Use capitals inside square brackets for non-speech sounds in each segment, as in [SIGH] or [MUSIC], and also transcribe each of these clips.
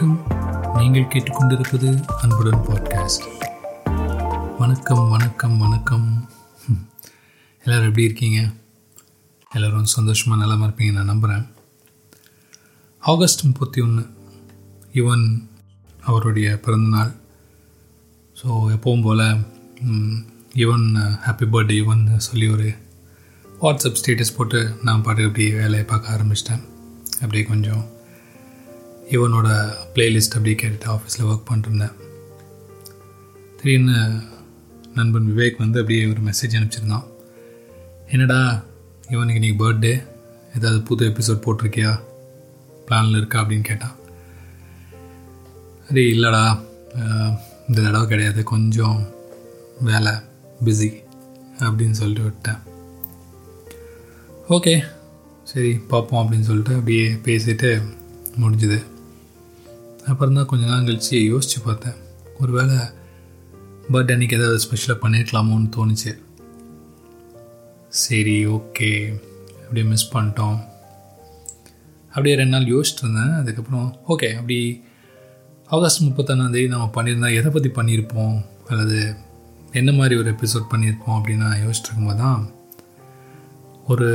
வணக்கம். நீங்கள் கேட்டுக்கொண்டிருப்பது அன்புடன் பாட்காஸ்ட் வணக்கம் வணக்கம் வணக்கம். எல்லோரும் எப்படி இருக்கீங்க? எல்லோரும் சந்தோஷமாக நலமாக இருப்பீங்க நான் நம்புகிறேன் ஆகஸ்ட் முப்பத்தி ஒன்று யுவன் அவருடைய பிறந்தநாள். ஸோ எப்பவும் போல் இவன் யுவன் ஹாப்பி பர்த்டே யுவன் சொல்லி ஒரு வாட்ஸ்அப் ஸ்டேட்டஸ் போட்டு நான் பாட்டு அப்படியே வேலையை பார்க்க ஆரம்பிச்சிட்டேன். அப்படியே கொஞ்சம் யுவனோட பிளேலிஸ்ட் அப்படியே கேட்டுட்டு ஆஃபீஸில் ஒர்க் பண்ணிருந்தேன் திடீர்னு நண்பன் விவேக் வந்து அப்படியே ஒரு மெசேஜ் அனுப்பிச்சிருந்தான். என்னடா இவனுக்கு இன்றைக்கி பர்த்டே ஏதாவது புது எபிசோட் போட்டிருக்கியா? பிளானில் இருக்கா? அப்படின்னு கேட்டான். சரி இல்லைடா. இந்த தடவை கிடையாது. கொஞ்சம் வேலை பிஸி அப்படின்னு சொல்லிட்டு விட்டேன் ஓகே சரி பார்ப்போம் அப்படின்னு சொல்லிட்டு அப்படியே பேசிட்டு முடிஞ்சுது. அப்புறம் தான் கொஞ்ச நாள் கழிச்சு யோசித்து பார்த்தேன். ஒரு வேளை பர்த்டே அன்றைக்கி ஏதாவது ஸ்பெஷலாக பண்ணியிருக்கலாமோன்னு தோணுச்சு. சரி ஓகே அப்படியே மிஸ் பண்ணிட்டோம். அப்படியே ரெண்டு நாள் யோசிச்சுட்டு இருந்தேன். அதுக்கப்புறம் ஓகே அப்படி ஆகஸ்ட் முப்பத்தொன்னாந்தேதி நம்ம பண்ணியிருந்தா எதை பற்றி பண்ணியிருப்போம்? அல்லது என்ன மாதிரி ஒரு எபிசோட் பண்ணியிருப்போம் அப்படின்னு நான் யோசிச்சுட்டு இருக்கும்போது தான் ஒரு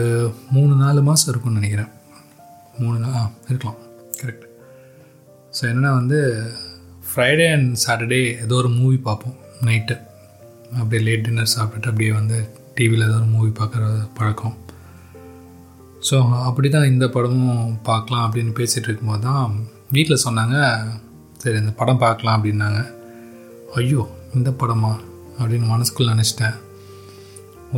மூணு நாலு மாதம் இருக்கும்னு நினைக்கிறேன். மூணு நாள் ஆ இருக்கலாம். கரெக்ட் ஸோ என்னென்னா வந்து ஃப்ரைடே அண்ட் சாட்டர்டே ஏதோ ஒரு மூவி பார்ப்போம் நைட்டு அப்படியே லேட் டின்னர் சாப்பிட்டுட்டு அப்படியே வந்து டிவியில் ஏதோ ஒரு மூவி பார்க்குற பழக்கம். ஸோ அப்படி தான் இந்த படமும் பார்க்கலாம் அப்படின்னு பேசிகிட்டு இருக்கும்போது தான் வீட்டில் சொன்னாங்க சரி இந்த படம் பார்க்கலாம் அப்படின்னாங்க. ஐயோ இந்த படமா? அப்படின்னு மனசுக்குள்ளே நினச்சிட்டேன்.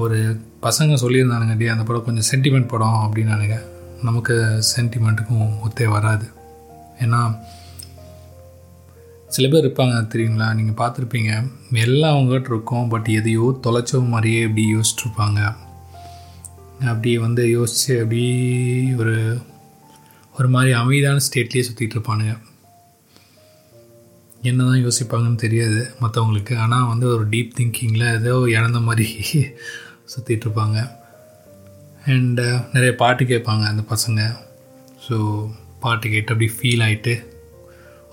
ஒரு பசங்க சொல்லியிருந்தானுங்க டி அந்த படம் கொஞ்சம் சென்டிமெண்ட் படம் அப்படின்னானுங்க நமக்கு சென்டிமெண்ட்டுக்கும் ஒத்தே வராது. ஏன்னா சில பேர் இருப்பாங்க தெரியுங்களா? நீங்கள் பார்த்துருப்பீங்க. எல்லாம் அவங்ககிட்ட இருக்கும் பட் எதையோ தொலைச்ச மாதிரியே இப்படி யோசிச்சுருப்பாங்க. அப்படியே வந்து யோசித்து அப்படியே ஒரு ஒரு மாதிரி அமைதியான ஸ்டேட்லேயே சுற்றிட்டு இருப்பானுங்க. என்ன தான் யோசிப்பாங்கன்னு தெரியாது மற்றவங்களுக்கு ஆனால் வந்து ஒரு டீப் திங்கிங்கில் ஏதோ இழந்த மாதிரி [LAUGHS] சுற்றிட்டு இருப்பாங்க. அண்டு uh, நிறைய பாட்டு கேட்பாங்க அந்த பசங்க. ஸோ பாட்டு கேட்டு அப்படி ஃபீல் ஆகிட்டு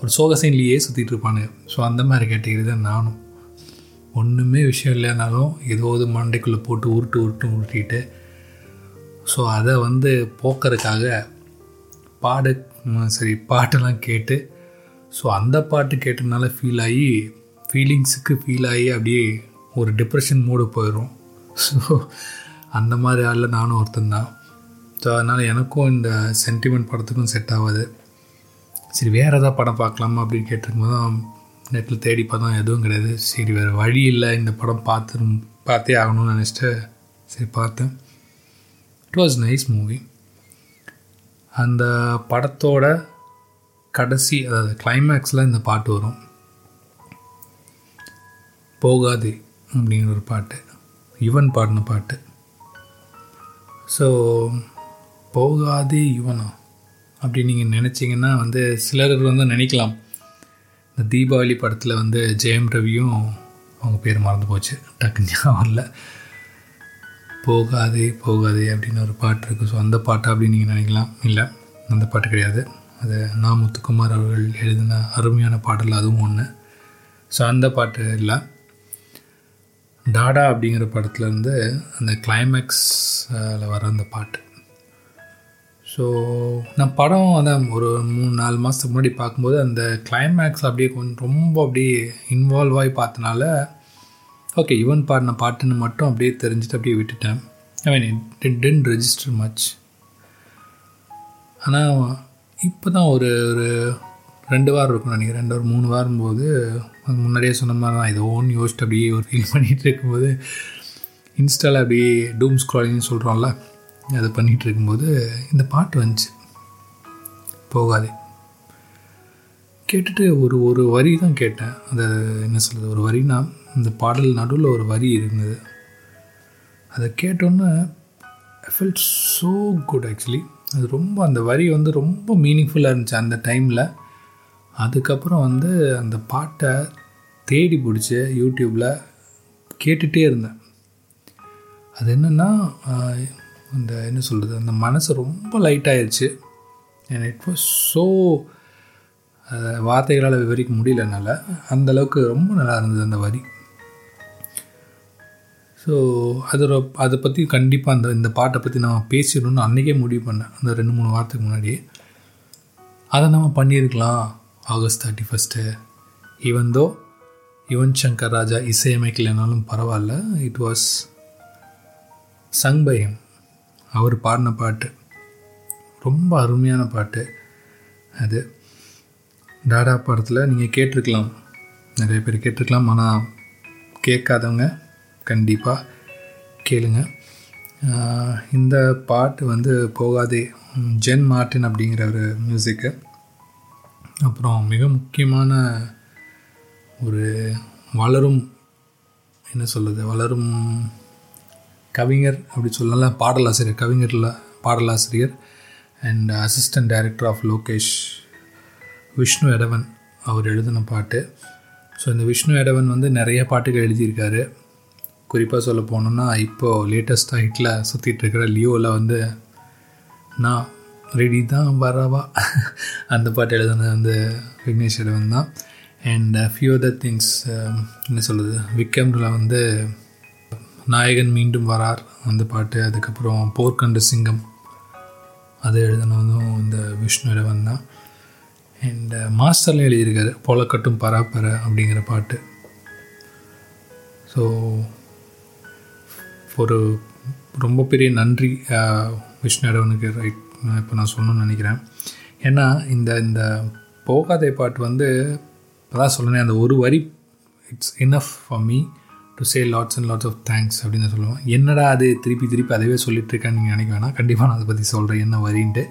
ஒரு சோக சீன்லேயே சுற்றிட்டு இருப்பானுங்க ஸோ அந்த மாதிரி கேட்டகிரி தான் நானும். ஒன்றுமே விஷயம் இல்லைனாலும் ஏதோ ஒரு மண்டைக்குள்ளே போட்டு உருட்டு உருட்டு உருட்டிட்டு. ஸோ அதை வந்து போக்குறதுக்காக பாடு சரி பாட்டெல்லாம் கேட்டு. ஸோ அந்த பாட்டு கேட்டனால ஃபீல் ஆகி ஃபீலிங்ஸுக்கு ஃபீல் ஆகி அப்படியே ஒரு டிப்ரெஷன் மூடு போயிடும் ஸோ அந்த மாதிரி ஆளில் நானும் ஒருத்தன் தான். ஸோ அதனால் எனக்கும் இந்த சென்டிமெண்ட் படத்துக்கும் செட் ஆகாது. சரி வேறு எதாவது படம் பார்க்கலாமா அப்படின்னு கேட்டிருக்கும்போது நெட்டில் தேடி பார்த்தோம் எதுவும் கிடையாது. சரி வேறு வழி இல்லை. இந்த படம் பார்த்து பார்த்தே ஆகணும்னு நினச்சிட்டு சரி பார்த்தேன். இட் வாஸ் நைஸ் மூவி அந்த படத்தோட கடைசி அதாவது கிளைமேக்ஸில் இந்த பாட்டு வரும். போகாது அப்படிங்கிற ஒரு பாட்டு. யுவன் பாடின பாட்டு. ஸோ போகாது யுவனா அப்படி நீங்கள் நினச்சிங்கன்னா வந்து சிலர் வந்து நினைக்கலாம். இந்த தீபாவளி படத்தில் வந்து ஜெயம் ரவியும் அவங்க பேர் மறந்து போச்சு. டக்கு ஞாபகம் இல்லை போகாதே போகாதே அப்படின்னு ஒரு பாட்டு இருக்குது ஸோ அந்த பாட்டை அப்படின்னு நீங்கள் நினைக்கலாம்? இல்லை. அந்த பாட்டு கிடையாது. அது நா முத்துக்குமார் அவர்கள் எழுதின அருமையான பாடல். அதுவும் ஒன்று ஸோ அந்த பாட்டு இல்லை. டாடா அப்படிங்கிற படத்துலேருந்து அந்த கிளைமேக்ஸில் வர அந்த பாட்டு. ஸோ நான் படம் அதான் ஒரு மூணு நாலு மாதத்துக்கு முன்னாடி பார்க்கும்போது அந்த கிளைமேக்ஸ் அப்படியே கொஞ்சம் ரொம்ப அப்படியே இன்வால்வ் ஆகி பார்த்தனால ஓகே யுவன் பாடின பாட்டுன்னு மட்டும் அப்படியே தெரிஞ்சுட்டு அப்படியே விட்டுட்டேன். I mean it didn't register much ஆனால் இப்போ தான் ஒரு ஒரு ரெண்டு வாரம் இருக்கும் நினைக்கிறேன். ரெண்டு ஒரு மூணு வாரம் போது முன்னாடியே சொன்ன மாதிரி தான் இதை ஓன் யோசிச்சுட்டு அப்படியே ஒரு ஃபீல் [LAUGHS] பண்ணிகிட்டு இருக்கும்போது இன்ஸ்டாவில் அப்படியே டூம் ஸ்க்ராலிங்னு சொல்கிறோம்ல அதை பண்ணிகிட்டு இருக்கும்போது இந்த பாட்டு வந்துச்சு. போகாதே. கேட்டுட்டு ஒரு ஒரு வரி தான் கேட்டேன். அது என்ன சொல்கிறது ஒரு வரினா இந்த பாடல் நடுவில் ஒரு வரி இருந்தது. அதை கேட்டோன்னே I felt so good actually அது ரொம்ப அந்த வரி வந்து ரொம்ப மீனிங்ஃபுல்லாக இருந்துச்சு அந்த டைமில் அதுக்கப்புறம் வந்து அந்த பாட்டை தேடி பிடிச்சி யூடியூப்பில் கேட்டுகிட்டே இருந்தேன். அது என்னென்னா அந்த என்ன சொல்கிறது அந்த மனசு ரொம்ப லைட் ஆயிடுச்சு அண்ட் இட் வாஸ் ஸோ அதை வார்த்தைகளால் விவரிக்க முடியலனால அந்த அளவுக்கு ரொம்ப நல்லா இருந்தது அந்த வரி. ஸோ அது அதை பற்றி கண்டிப்பாக அந்த இந்த பாட்டை பற்றி நம்ம பேசிடணும்னு அன்றைக்கே முடிவு பண்ணேன். அந்த ரெண்டு மூணு வாரத்துக்கு முன்னாடியே. அதை நம்ம பண்ணியிருக்கலாம். August thirty first even though Yuvan Shankar Raja இசையமைக்கலைனாலும் பரவாயில்ல. இட் வாஸ் சங் பை அவர் பாடின பாட்டு. ரொம்ப அருமையான பாட்டு அது. டாடா படத்தில் நீங்கள் கேட்டிருக்கலாம். நிறைய பேர் கேட்டிருக்கலாம். ஆனால் கேட்காதவங்க கண்டிப்பாக கேளுங்க. இந்த பாட்டு வந்து போகாதே. ஜென் மார்ட்டின் அப்படிங்கிற ஒரு மியூசிக்கு. அப்புறம் மிக முக்கியமான ஒரு வளரும் என்ன சொல்கிறது வளரும் கவிஞர் அப்படி சொல்லலாம் பாடலாசிரியர் கவிஞரில் பாடலாசிரியர் and assistant director of Lokesh Vishnu Edavan அவர் எழுதின பாட்டு. ஸோ இந்த விஷ்ணு எடவன் வந்து நிறைய பாட்டுகள் எழுதியிருக்காரு. குறிப்பாக சொல்ல போனோம்னா இப்போது லேட்டஸ்ட்டாக ஹிட்டில் சுற்றிட்டு இருக்கிற லியோவில் வந்து நான் ரெடி தான் வரவா? அந்த பாட்டு எழுதுனது வந்து விக்னேஷ் எடவன் தான். அண்ட் ஃபியூ அதர் திங்ஸ் என்ன சொல்கிறது விக்ரம்ல வந்து நாயகன் மீண்டும் வரார். அந்த பாட்டு அதுக்கப்புறம் போர்க்கண்டு சிங்கம். அது எழுதினதும் இந்த விஷ்ணு இளவன் தான். அண்ட் மாஸ்டரில் uh, எழுதியிருக்காரு பொலக்கட்டும் பராப்பர அப்படிங்கிற பாட்டு. ஸோ ஒரு ரொம்ப பெரிய நன்றி uh, விஷ்ணு இளவனுக்கு ரைட் இப்போ நான் சொல்லணும்னு நினைக்கிறேன். ஏன்னா இந்த இந்த போகாதே பாட்டு வந்து அதான் சொல்லுனேன் அந்த ஒரு வரி it's enough for me to say lots and lots of thanks அப்படின்னு சொல்லுவோம். என்னடா அது திருப்பி திருப்பி அதவே சொல்லிட்டு இருக்கேன்னு நீங்கள் நினைக்க வேணாம். கண்டிப்பாக நான் அதை பற்றி சொல்கிறேன் என்ன வரின்ட்டு.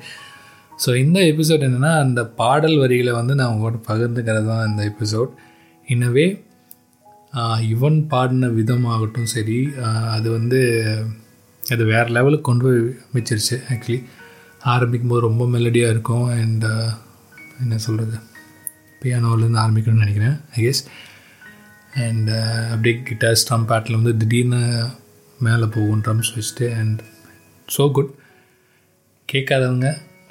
ஸோ இந்த எபிசோட் என்னென்னா அந்த பாடல் வரிகளை வந்து நான் உங்களோட பகிர்ந்துக்கிறது தான் இந்த எபிசோட் இன்னவே இவன் பாடின விதமாகட்டும் சரி அது வந்து அது வேறு லெவலுக்கு கொண்டு போய் வச்சிருச்சு ஆக்சுவலி ஆரம்பிக்கும் போது ரொம்ப மெலடியாக இருக்கும். அண்ட் என்ன சொல்கிறது பியானோவிலேருந்து ஆரம்பிக்கணும்னு நினைக்கிறேன் ஐ கெஸ் அண்ட் uh, அப்படியே கிட்டார் ஸ்டம்ப் பேட்டில் வந்து திடீர்னு மேலே போகும் ட்ரம்ஸ் வச்சுட்டு அண்ட் ஸோ குட் கேட்காதவங்க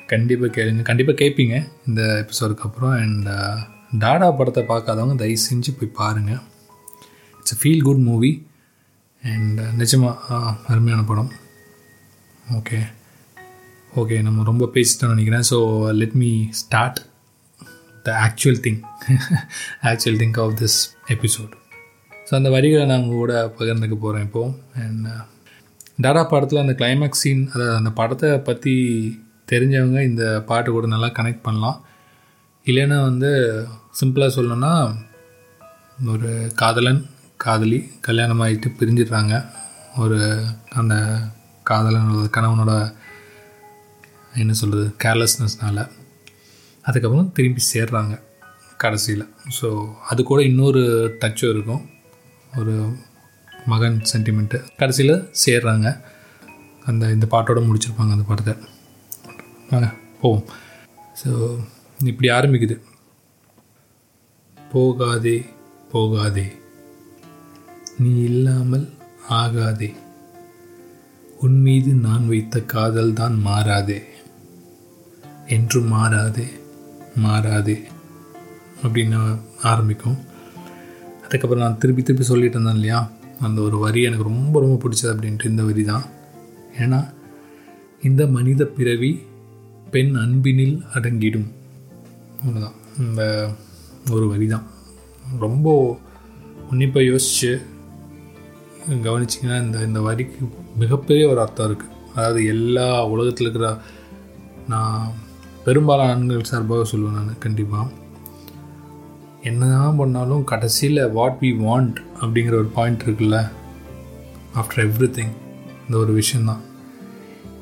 கண்டிப்பாக கேளுங்க. கண்டிப்பாக கேட்பீங்க இந்த எபிசோடுக்கு அப்புறம். அண்ட் uh, டாடா படத்தை பார்க்காதவங்க தயவு செஞ்சு போய் பாருங்கள் it's a feel good movie and நிஜமாக அருமையான படம். ஓகே ஓகே நம்ம ரொம்ப பேசிட்டோம்னு நினைக்கிறேன். So let me start the actual thing actual think of this episode so அந்த வரிகளை நான் உங்கள் கூட பகிர்ந்துக்க போகிறேன் இப்போது அண்ட் uh, டாடா படத்தில் அந்த கிளைமேக்ஸ் சீன் அதாவது அந்த படத்தை பற்றி தெரிஞ்சவங்க இந்த பாட்டு கூட நல்லா கனெக்ட் பண்ணலாம். இல்லைன்னா வந்து சிம்பிளாக சொல்லணும்னா ஒரு காதலன் காதலி கல்யாணம் ஆகிட்டு பிரிஞ்சிடுறாங்க. ஒரு அந்த காதலனோட கணவனோட என்ன சொல்கிறது கேர்லெஸ்னஸ்னால அதுக்கப்புறம் திரும்பி சேர்றாங்க கடைசியில். ஸோ அது கூட இன்னொரு டச்சும் இருக்கும். ஒரு மகன் சென்டிமெண்ட்டு கடைசியில் சேர்றாங்க. அந்த இந்த பாட்டோடு முடிச்சிருப்பாங்க அந்த படத்தை வாங்க போவோம். ஸோ இப்படி ஆரம்பிக்குது. போகாதே போகாதே. நீ இல்லாமல் ஆகாதே. உன் மீது நான் வைத்த காதல் தான் மாறாதே. என்றும் மாறாதே. மாறாதே அப்படின்னு ஆரம்பிக்கும். அதுக்கப்புறம் நான் திருப்பி திருப்பி சொல்லிட்டு இருந்தேன் இல்லையா? அந்த ஒரு வரி எனக்கு ரொம்ப ரொம்ப பிடிச்சது அப்படின்ட்டு இந்த வரி தான். ஏன்னா இந்த மனித பிறவி பெண் அன்பினில் அடங்கிடும். அவ்வளோதான் இந்த ஒரு வரி தான். ரொம்ப உன்னிப்பாக யோசித்து கவனிச்சிங்கன்னா இந்த இந்த வரிக்கு மிகப்பெரிய ஒரு அர்த்தம் இருக்குது அதாவது எல்லா உலகத்தில் இருக்கிற நான் பெரும்பாலான ஆண்கள் சார்பாக சொல்லுவேன் நான் கண்டிப்பாக என்னதான் பண்ணாலும் கடைசியில் வாட் வி வாண்ட் அப்படிங்கிற ஒரு பாயிண்ட் இருக்குல்ல? ஆஃப்டர் எவ்ரி திங் இந்த ஒரு விஷயந்தான்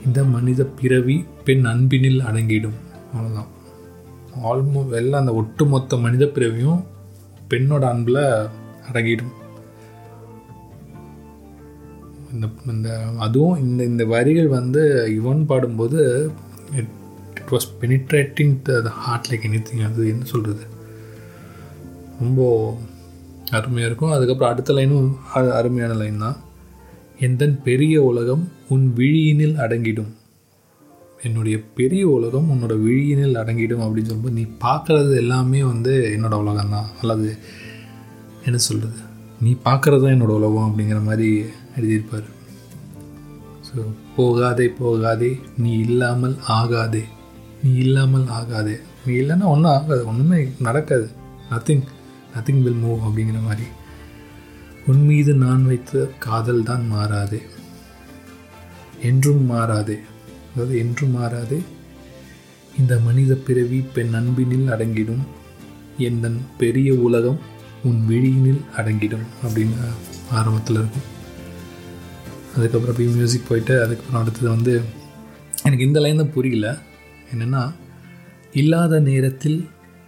இந்த மனித பிறவி பெண் அன்பினில் அடங்கிடும். அவ்வளோதான் ஆல்மோ எல்லாம் அந்த ஒட்டுமொத்த மனித பிறவியும் பெண்ணோட அன்பில் அடங்கிடும். இந்த இந்த அதுவும் இந்த இந்த வரிகள் வந்து யுவன் பாடும்போது it was penetrating the heart like anything அது என்ன சொல்கிறது ரொம்ப அருமையாக இருக்கும். அதுக்கப்புறம் அடுத்த லைனும் அது அருமையான லைன் தான். எந்தன் பெரிய உலகம் உன் விழியினில் அடங்கிடும். என்னுடைய பெரிய உலகம் உன்னோட விழியினில் அடங்கிடும் அப்படின்னு சொல்லும்போது நீ பார்க்குறது எல்லாமே வந்து என்னோடய உலகம் தான். அல்லது என்ன சொல்கிறது நீ பார்க்குறது தான் என்னோடய உலகம் அப்படிங்கிற மாதிரி எழுதியிருப்பார். ஸோ போகாதே போகாதே நீ இல்லாமல் ஆகாதே. நீ இல்லாமல் ஆகாது. நீ இல்லைன்னா ஒன்றும் ஆகாது. ஒன்றுமே நடக்காது. நத்திங் நத்திங் வில் மூவ் அப்படிங்கிற மாதிரி. உன் மீது நான் வைத்த காதல் தான் மாறாதே. என்றும் மாறாதே. அதாவது என்றும் மாறாதே. இந்த மனித பிறவி பெண் அன்பினில் அடங்கிடும். எந்தன் பெரிய உலகம் உன் விழியினில் அடங்கிடும் அப்படின்னு ஆரம்பத்தில் இருக்கும். அதுக்கப்புறம் அப்படியே மியூசிக் போயிட்டு அதுக்கப்புறம் அடுத்தது வந்து எனக்கு இந்த லைன் தான் புரியல. என்னென்னா இல்லாத நேரத்தில்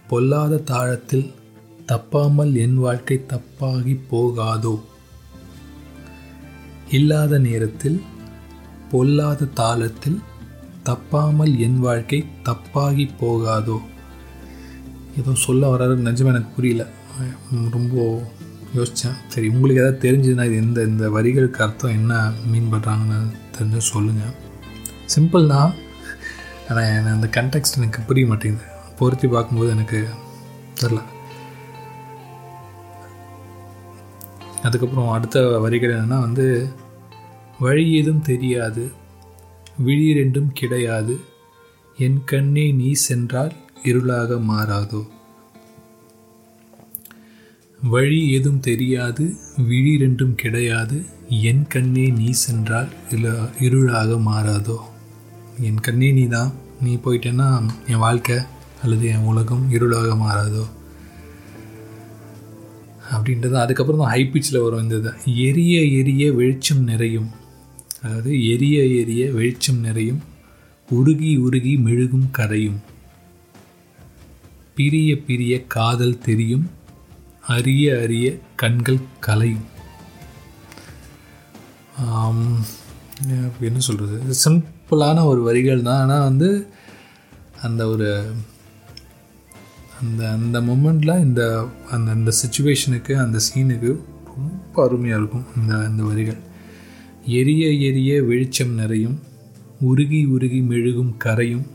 பொல்லாத தாழத்தில் தப்பாமல் என் வாழ்க்கை தப்பாகி போகாதோ? இல்லாத நேரத்தில் பொல்லாத தாளத்தில் தப்பாமல் என் வாழ்க்கை தப்பாகி போகாதோ? ஏதோ சொல்ல வராது நிஜமாக எனக்கு புரியல. ரொம்ப யோசித்தேன் சரி உங்களுக்கு எதாவது தெரிஞ்சுதுன்னா இது இந்த இந்த வரிகளுக்கு அர்த்தம் என்ன மீன் பண்ணுறாங்கன்னு தெரிஞ்சு சொல்லுங்கள் சிம்பிள் தான் ஆனால் அந்த கண்டெக்ஸ்ட் எனக்கு புரிய மாட்டேங்குது. பொருத்தி பார்க்கும்போது எனக்கு தெரில அதுக்கப்புறம் அடுத்த வரிகள் என்னென்னா வந்து வழி ஏதும் தெரியாது விழி ரெண்டும் கிடையாது என் கண்ணே நீ சென்றால் இருளாக மாறாதோ? வழி ஏதும் தெரியாது விழி ரெண்டும் கிடையாது என் கண்ணே நீ சென்றால் இருளாக மாறாதோ? என் கண்ணே நீ தான் நீ போயிட்டேன்னா என் வாழ்க்கை அல்லது என் உலகம் இருளாக மாறாதோ? அப்படின்றது அதுக்கப்புறம் தான் ஹை பிச்சில் வரும் இந்த இதை. எரிய எரிய வெளிச்சம் நிறையும். அதாவது எரிய எரிய வெளிச்சம் நிறையும். உருகி உருகி மெழுகும் கரையும். பிரிய பிரிய காதல் தெரியும். அரிய அரிய கண்கள் கலையும். என்ன சொல்கிறது சிம்பிளான ஒரு வரிகள் தான். ஆனால் வந்து அந்த ஒரு அந்த அந்த மூமெண்ட்லாம் இந்த அந்த அந்த சுச்சுவேஷனுக்கு அந்த சீனுக்கு ரொம்ப அருமையாக இருக்கும் இந்த அந்த வரிகள். எரிய எரிய வெளிச்சம் நிறையும் உருகி உருகி மெழுகும் கரையும்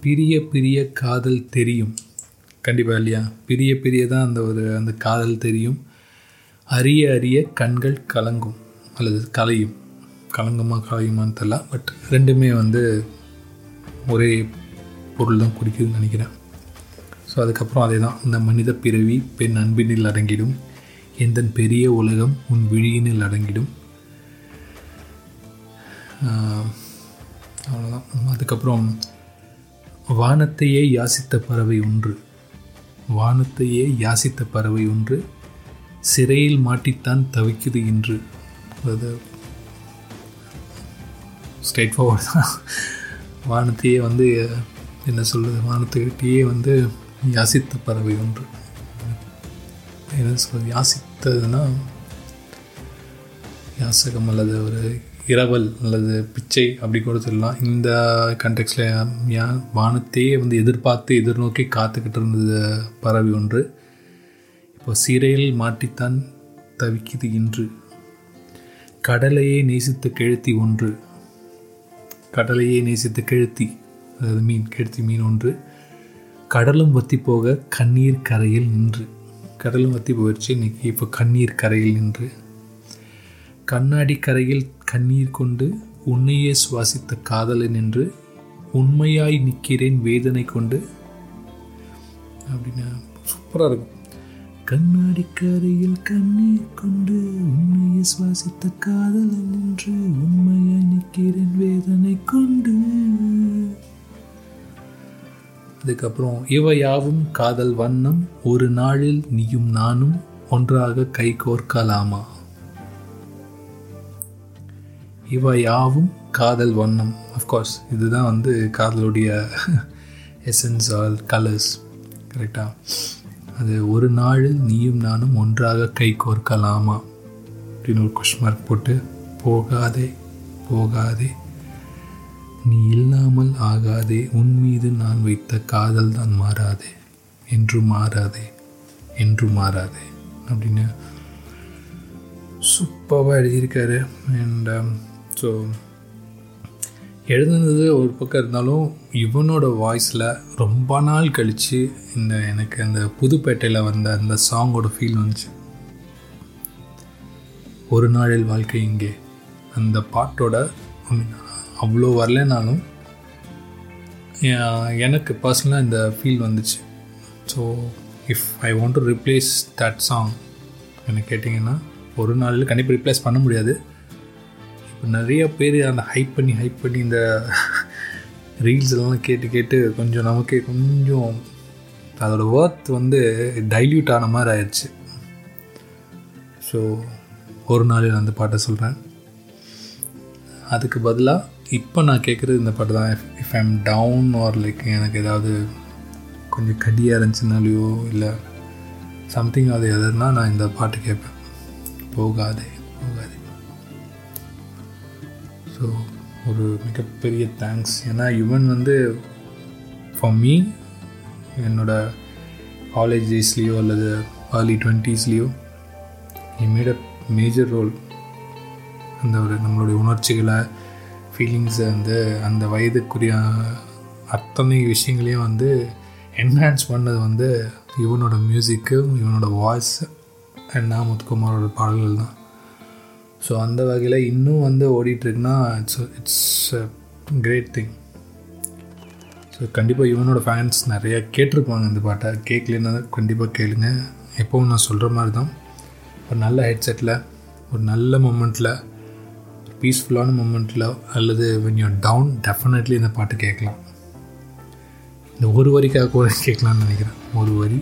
பிரிய பிரிய காதல் தெரியும். கண்டிப்பாக இல்லையா? பிரிய பிரிய தான் அந்த ஒரு அந்த காதல் தெரியும். அரிய அரிய கண்கள் கலங்கும் அல்லது கலையும். கலங்குமா காயுமான்னு தெரில பட் ரெண்டுமே வந்து ஒரே பொருள் தான் குடிக்குதுன்னு நினைக்கிறேன். ஸோ அதுக்கப்புறம் அதே தான் இந்த மனித பிறவி பெண் அன்பினில் அடங்கிடும். எந்த பெரிய உலகம் உன் விழியினில் அடங்கிடும். அவ்வளோதான் அதுக்கப்புறம் வானத்தையே யாசித்த பறவை ஒன்று. வானத்தையே யாசித்த பறவை ஒன்று. சிறையில் மாட்டித்தான் தவிக்குது இன்று. அதாவது ஸ்ட்ரெயிட் ஃபார்வர்ட் தான். வானத்தையே வந்து என்ன சொல்கிறது வானத்துக்கிட்டேயே வந்து யாசித்த பறவை ஒன்று. என்ன சொல்கிறது யாசித்ததுன்னா யாசகம் அல்லது ஒரு இரவல் அல்லது பிச்சை அப்படி கூட சொல்லலாம் இந்த கண்டெக்ஸில் யா வானத்தையே வந்து எதிர்பார்த்து எதிர்நோக்கி காத்துக்கிட்டு இருந்தது பறவை ஒன்று. இப்போ சிறையில் மாட்டித்தான் தவிக்குது இன்று. கடலையே நேசித்து கெழுத்தி ஒன்று. கடலையே நேசித்த கெழுத்தி அதாவது மீன் கெழுத்தி மீன் ஒன்று. கடலும் வத்தி போக கண்ணீர் கரையில் நின்று. கடலும் வத்தி போயிடுச்சு இன்றைக்கி இப்போ கண்ணீர் கரையில் நின்று. கண்ணாடி கரையில் கண்ணீர் கொண்டு உன்னையே சுவாசித்த காதலை நின்று உண்மையாய் நிற்கிறேன் வேதனை கொண்டு. அப்படின்னா சூப்பராக இருக்கும். கண்ணாடி கரையில் கண்ணீர் கொண்டு உண்மையை சுவாசித்த காதல் என்று உண்மையை நிற்கிறேன் வேதனை கொண்டு. அதுக்கப்புறம் இவையாவும் காதல் வண்ணம் ஒரு நாளில் நீயும் நானும் ஒன்றாக கை கோர்க்கலாமா? இவ யாவும் காதல் வண்ணம். அஃப்கோர்ஸ் இதுதான் வந்து காதலுடைய எசன்ஸ் ஆல் கலர்ஸ் கரெக்டாக அது ஒரு நாளில் நீயும் நானும் ஒன்றாக கை கோர்க்கலாமா? அப்படின்னு ஒரு கொஷ் மார்க் போட்டு போகாதே போகாதே. நீ இல்லாமல் ஆகாதே உன் மீது நான் வைத்த காதல் தான் மாறாதே. என்று மாறாதே என்று மாறாதே. அப்படின்னு சூப்பராக எழுதியிருக்காரு. அண்ட் ஸோ um, எழுதுனது ஒரு பக்கம் இருந்தாலும் இவனோட வாய்ஸில் ரொம்ப நாள் கழித்து இந்த எனக்கு அந்த புதுப்பேட்டையில் வந்த அந்த சாங்கோட ஃபீல் வந்துச்சு. ஒரு நாளில் வாழ்க்கை இங்கே. அந்த பாட்டோட அவ்வளோ வரலனாலும் எனக்கு பர்சனலாக இந்த ஃபீல் வந்துச்சு. So if I want to replace that song என்ன கேட்டிங்கன்னா ஒரு நாளில் கண்டிப்பாக ரிப்ளேஸ் பண்ண முடியாது. இப்போ நிறைய பேர் அந்த ஹைப் பண்ணி ஹைப் பண்ணி இந்த ரீல்ஸ் எல்லாம் கேட்டு கேட்டு கொஞ்சம் நமக்கே கொஞ்சம் அதோட ஒர்த் வந்து டைல்யூட் ஆன மாதிரி ஆயிடுச்சு. ஸோ ஒரு நாளில் அந்த பாட்டை சொல்கிறேன் அதுக்கு பதிலாக இப்போ நான் கேட்குறது இந்த பாட்டு தான். If I'm down or like எனக்கு ஏதாவது கொஞ்சம் கடியாக இருந்துச்சுனாலையோ இல்லை சம்திங் அது எதுனா நான் இந்த பாட்டு கேட்பேன். போகாதே போகாதே. ஸோ ஒரு மிகப்பெரிய தேங்க்ஸ் ஏன்னா யுவன் வந்து ஃபார் மீ என்னோட காலேஜ் டேஸ்லேயோ அல்லது ஏர்லி டுவெண்ட்டீஸ்லேயோ he made a major role அந்த ஒரு நம்மளுடைய உணர்ச்சிகளை ஃபீலிங்ஸை வந்து அந்த வயதுக்குரிய அத்தனை விஷயங்களையும் வந்து என்ஹான்ஸ் பண்ணது வந்து இவனோட மியூசிக்கு இவனோட வாய்ஸ் அண்ட் நா முத்துக்குமாரோட பாடல்கள் தான் ஸோ அந்த வகையில் இன்னும் வந்து ஓடிட்டுருக்குன்னா it's it's great thing so கண்டிப்பாக இவனோட ஃபேன்ஸ் நிறையா கேட்டிருப்பாங்க இந்த பாட்டை. கேட்கலன்னா கண்டிப்பாக கேளுங்க. எப்போவும் நான் சொல்கிற மாதிரி தான் ஒரு நல்ல ஹெட்செட்டில் ஒரு நல்ல மூமெண்ட்டில் பீஸ்ஃபுல்லான மூமெண்ட்டில் அல்லது வென் யூ டவுன் டெஃபினெட்லி இந்த பாட்டு கேட்கலாம். இந்த ஒரு வரிக்காக கூட கேட்கலான்னு நினைக்கிறேன். ஒரு வரி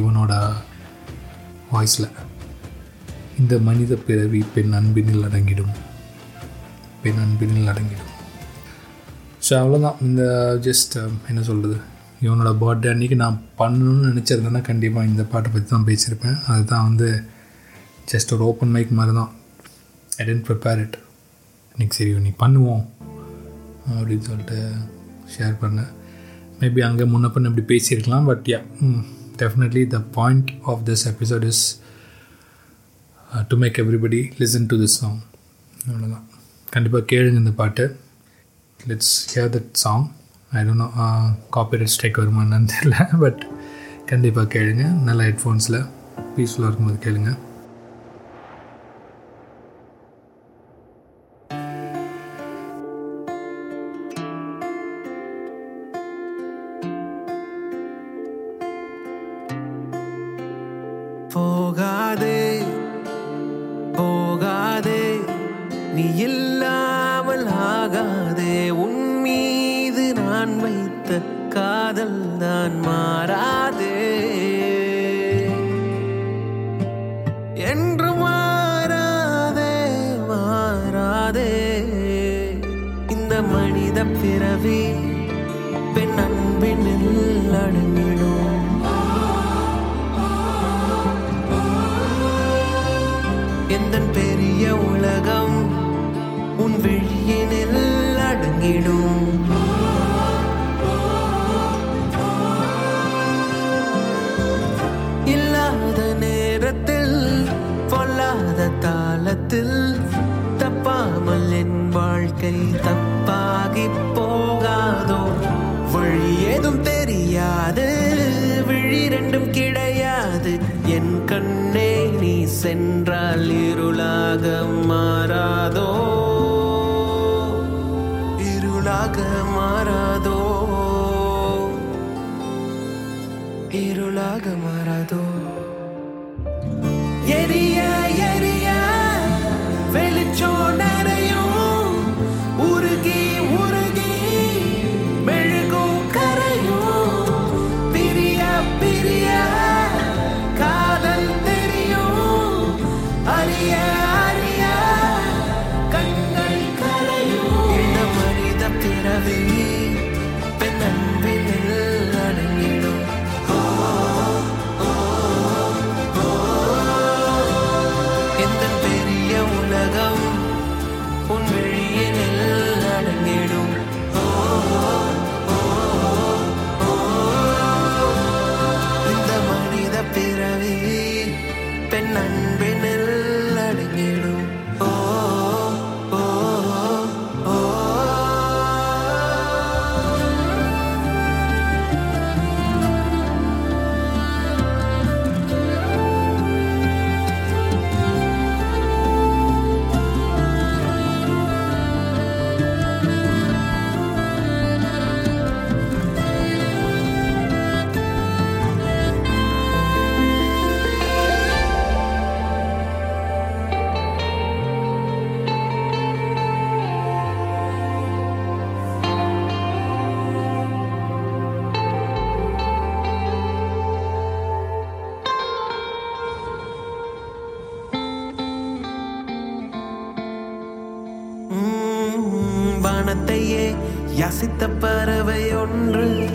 இவனோட வாய்ஸில் இந்த மனித பிறவி பெண் அன்பினில் அடங்கிடும். பெண் அன்பினில் அடங்கிடும். ஸோ அவ்வளோதான் இந்த ஜஸ்ட் um, என்ன சொல்கிறது இவனோட பர்த்டே அன்றைக்கி நான் பண்ணணும்னு நினச்சிருந்தேன்னா கண்டிப்பாக இந்த பாட்டை பற்றி தான் பேசியிருப்பேன். அதுதான் வந்து ஜஸ்ட் ஒரு ஓப்பன் மைக் மாதிரி தான் ஐ டென்ட் ப்ரிப்பேர் இட் இன்னைக்கு சரி நீ பண்ணுவோம் அப்படின்னு சொல்லிட்டு ஷேர் பண்ணேன். மேபி அங்கே முன்ன பண்ண இப்படி பேசியிருக்கலாம் but ya definitely the point of this episode is to make everybody listen to this song அவ்வளோதான் கண்டிப்பாக கேளுங்க இந்த பாட்டு. Let's hear that song I don't know copyright strike வருமா என்னன்னு தெரியல பட் கண்டிப்பாக கேளுங்க. நல்ல ஹெட்ஃபோன்ஸில் பீஸ்ஃபுல்லாக இருக்கும்போது கேளுங்க. காதல் தான் மாறாது. என்று மாறாதே மாறாதே. இந்த மனித பிறவி பெண் அன்பினில் அடங்கிடும். எந்த பெரிய உலகம் உன் விழியினில் அடங்கிடும். வாழ்க்கை தப்பாகி போகாதோ வழி ஏதும் தெரியாது விழி ரெண்டும் கிடையாது என் கண்ணே நீ சென்றால் இருளாக மாறாதோ யாசித்த பறவை ஒன்று.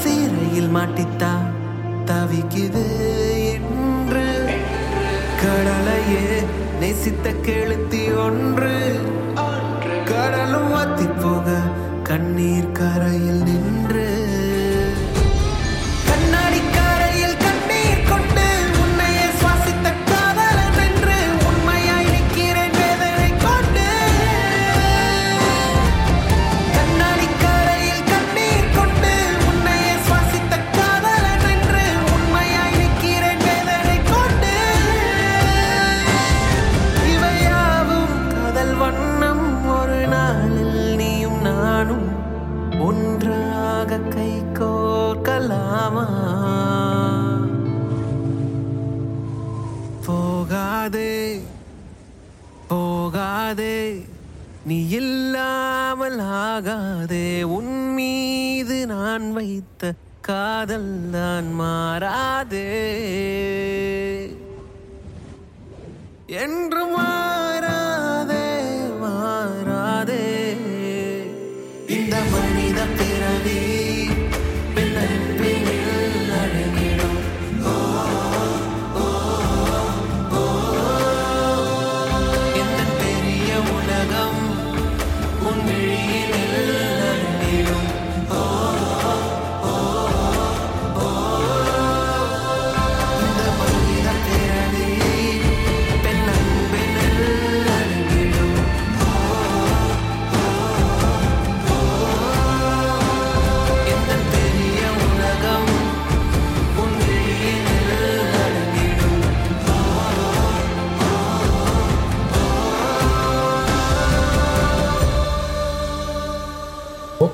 சீரையில் மாட்டித்தா தவிக்குது என்று கடலையே நேசித்த கெளுத்தி ஒன்று. கடலும் வத்தி போக கண்ணீர் கரையில் நின்று. போகாதே போகாதே நீ இல்லாமல் ஆகாதே. உன் மீது நான் வைத்த காதல் தான் மாறாதே. என்று மாறாதே மாறாதே. இந்த மனித பிறவி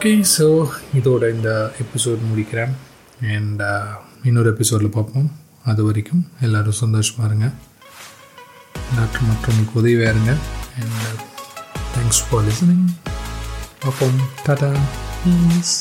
ஓகே ஸோ இதோட இந்த எபிசோட் முடிக்கிறேன். அண்ட் uh, இன்னொரு எபிசோடில் பார்ப்போம். அது வரைக்கும் எல்லோரும் சந்தோஷமாக இருங்க. டாக்டர் மற்றவங்களுக்கு உதவியாக இருங்க. அண்ட் தேங்க்ஸ் ஃபார் லிசனிங் பார்ப்போம். டாடா ப்ளீஸ்